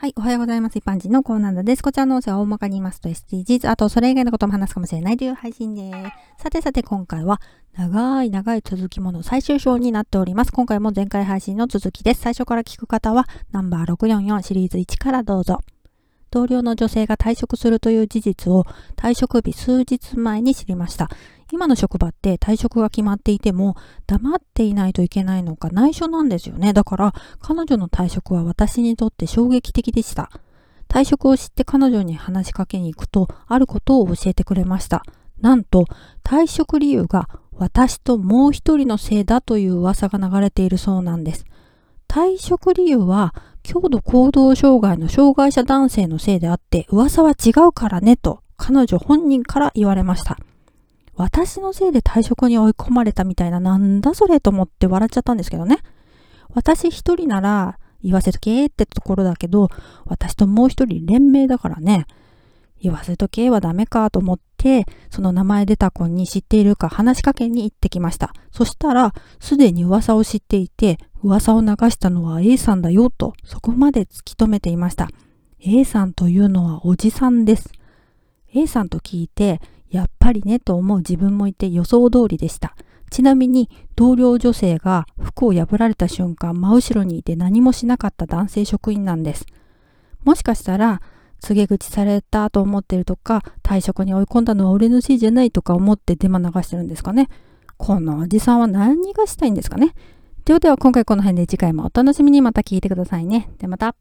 はい、おはようございます。一般人のコーナーです。こちらの音声は大まかに言いますと SDGs、あとそれ以外のことも話すかもしれないという配信です。さてさて今回は長い長い続きもの最終章になっております。今回も前回配信の続きです。最初から聞く方はナンバー644シリーズ1からどうぞ。同僚の女性が退職するという事実を退職日数日前に知りました。今の職場って退職が決まっていても黙っていないといけないのか内緒なんですよね。だから彼女の退職は私にとって衝撃的でした。退職を知って彼女に話しかけに行くとあることを教えてくれました。なんと退職理由が私ともう一人のせいだという噂が流れているそうなんです。退職理由は強度行動障害の障害者男性のせいであって噂は違うからねと彼女本人から言われました。私のせいで退職に追い込まれたみたいな、なんだそれと思って笑っちゃったんですけどね。私一人なら言わせとけってところだけど、私ともう一人連名だからね。言わせとけはダメかと思って、その名前出た子に知っているか話しかけに行ってきました。そしたら、すでに噂を知っていて、噂を流したのは A さんだよと、そこまで突き止めていました。A さんというのはおじさんです。A さんと聞いて、ぱりねと思う自分もいて予想通りでした。ちなみに同僚女性が服を破られた瞬間真後ろにいて何もしなかった男性職員なんです。もしかしたら告げ口されたと思ってるとか退職に追い込んだのは俺のせいじゃないとか思ってデマ流してるんですかね。このおじさんは何がしたいんですかね。ではでは今回この辺で次回もお楽しみにまた聞いてくださいね。ではまた。